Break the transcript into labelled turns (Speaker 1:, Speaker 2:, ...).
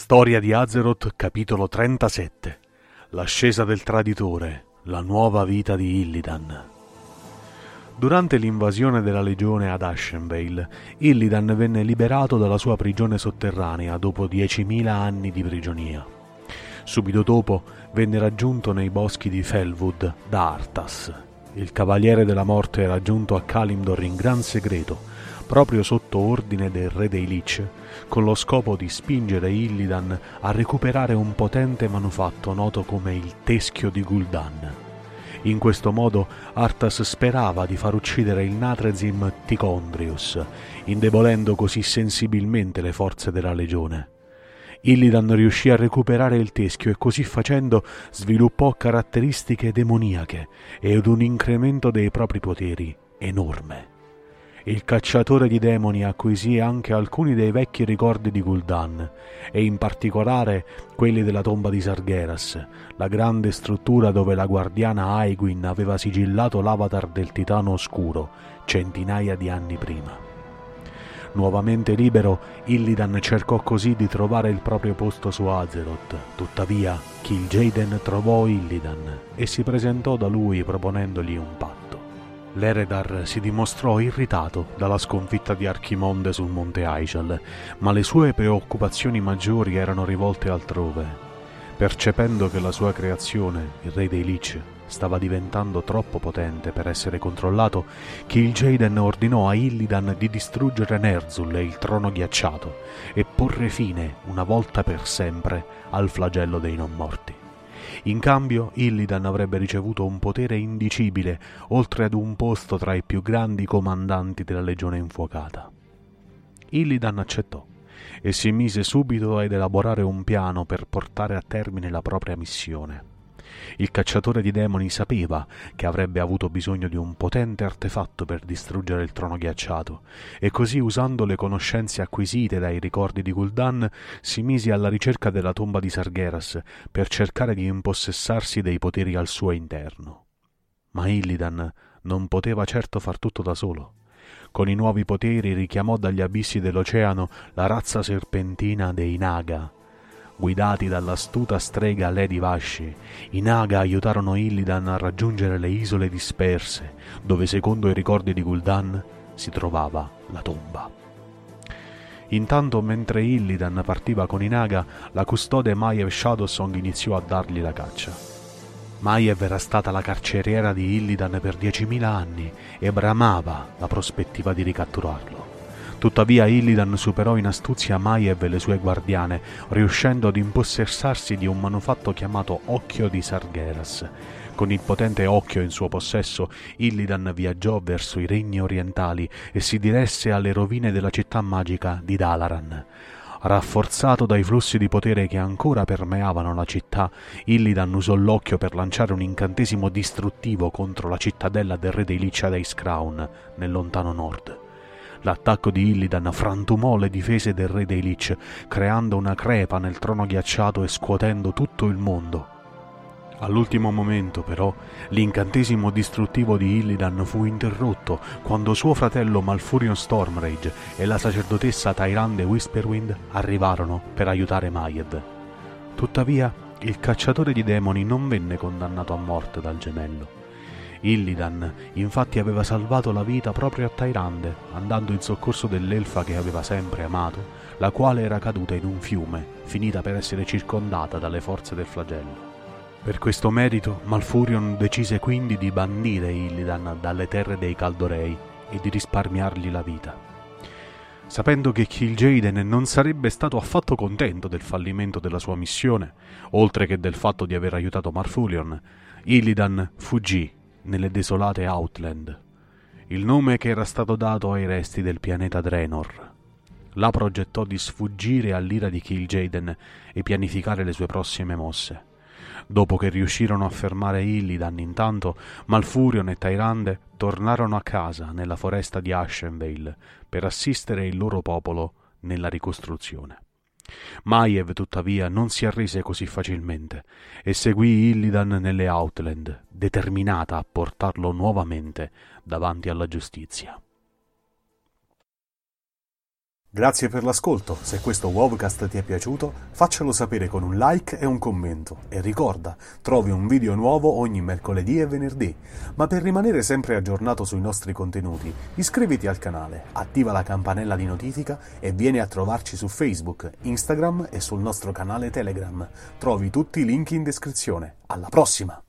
Speaker 1: Storia di Azeroth, capitolo 37 L'ascesa del traditore, la nuova vita di Illidan. Durante l'invasione della legione ad Ashenvale, Illidan venne liberato dalla sua prigione sotterranea dopo 10.000 anni di prigionia. Subito dopo venne raggiunto nei boschi di Felwood da Arthas. Il Cavaliere della Morte era giunto a Kalimdor in gran segreto proprio sotto ordine del re dei Lich, con lo scopo di spingere Illidan a recuperare un potente manufatto noto come il Teschio di Gul'dan. In questo modo Arthas sperava di far uccidere il Natrezim Ticondrius, indebolendo così sensibilmente le forze della legione. Illidan riuscì a recuperare il teschio e così facendo sviluppò caratteristiche demoniache ed un incremento dei propri poteri enorme. Il cacciatore di demoni acquisì anche alcuni dei vecchi ricordi di Gul'dan, e in particolare quelli della tomba di Sargeras, la grande struttura dove la guardiana Aegwin aveva sigillato l'avatar del titano oscuro centinaia di anni prima. Nuovamente libero, Illidan cercò così di trovare il proprio posto su Azeroth. Tuttavia, Kil'jaeden trovò Illidan e si presentò da lui proponendogli un patto. L'Eredar si dimostrò irritato dalla sconfitta di Archimonde sul monte Aishal, ma le sue preoccupazioni maggiori erano rivolte altrove. Percependo che la sua creazione, il re dei Lich, stava diventando troppo potente per essere controllato, Kil'jaeden ordinò a Illidan di distruggere Nerzul e il trono ghiacciato e porre fine, una volta per sempre, al flagello dei non morti. In cambio Illidan avrebbe ricevuto un potere indicibile, oltre ad un posto tra i più grandi comandanti della legione infuocata. Illidan accettò e si mise subito ad elaborare un piano per portare a termine la propria missione. Il cacciatore di demoni sapeva che avrebbe avuto bisogno di un potente artefatto per distruggere il trono ghiacciato, e così usando le conoscenze acquisite dai ricordi di Gul'dan si mise alla ricerca della tomba di Sargeras per cercare di impossessarsi dei poteri al suo interno. Ma Illidan non poteva certo far tutto da solo. Con i nuovi poteri richiamò dagli abissi dell'oceano la razza serpentina dei Naga, Guidati dall'astuta strega Lady Vashi, i Naga aiutarono Illidan a raggiungere le isole disperse, dove secondo i ricordi di Gul'dan si trovava la tomba. Intanto, mentre Illidan partiva con i Naga, la custode Maiev Shadowsong iniziò a dargli la caccia. Maiev era stata la carceriera di Illidan per diecimila anni e bramava la prospettiva di ricatturarlo. Tuttavia Illidan superò in astuzia Maiev e le sue guardiane, riuscendo ad impossessarsi di un manufatto chiamato Occhio di Sargeras. Con il potente occhio in suo possesso, Illidan viaggiò verso i regni orientali e si diresse alle rovine della città magica di Dalaran. Rafforzato dai flussi di potere che ancora permeavano la città, Illidan usò l'occhio per lanciare un incantesimo distruttivo contro la cittadella del re dei Lich Crown, nel lontano nord. L'attacco di Illidan frantumò le difese del re dei Lich, creando una crepa nel trono ghiacciato e scuotendo tutto il mondo. All'ultimo momento, però, l'incantesimo distruttivo di Illidan fu interrotto quando suo fratello Malfurion Stormrage e la sacerdotessa Tyrande Whisperwind arrivarono per aiutare Maiev. Tuttavia, il cacciatore di demoni non venne condannato a morte dal gemello. Illidan infatti aveva salvato la vita proprio a Tyrande, andando in soccorso dell'elfa che aveva sempre amato, la quale era caduta in un fiume, finita per essere circondata dalle forze del flagello. Per questo merito Malfurion decise quindi di bandire Illidan dalle terre dei Caldorei e di risparmiargli la vita. Sapendo che Kil'jaeden non sarebbe stato affatto contento del fallimento della sua missione, oltre che del fatto di aver aiutato Malfurion, Illidan fuggì nelle desolate Outland, il nome che era stato dato ai resti del pianeta Draenor. La progettò di sfuggire all'ira di Kil'jaeden e pianificare le sue prossime mosse. Dopo che riuscirono a fermare Illidan, intanto Malfurion e Tyrande tornarono a casa nella foresta di Ashenvale per assistere il loro popolo nella ricostruzione. Maiev tuttavia non si arrese così facilmente e seguì Illidan nelle Outland, determinata a portarlo nuovamente davanti alla giustizia. Grazie per l'ascolto, se questo Wovcast ti è piaciuto faccelo sapere con un like e un commento e ricorda, trovi un video nuovo ogni mercoledì e venerdì, ma per rimanere sempre aggiornato sui nostri contenuti iscriviti al canale, attiva la campanella di notifica e vieni a trovarci su Facebook, Instagram e sul nostro canale Telegram. Trovi tutti i link in descrizione. Alla prossima!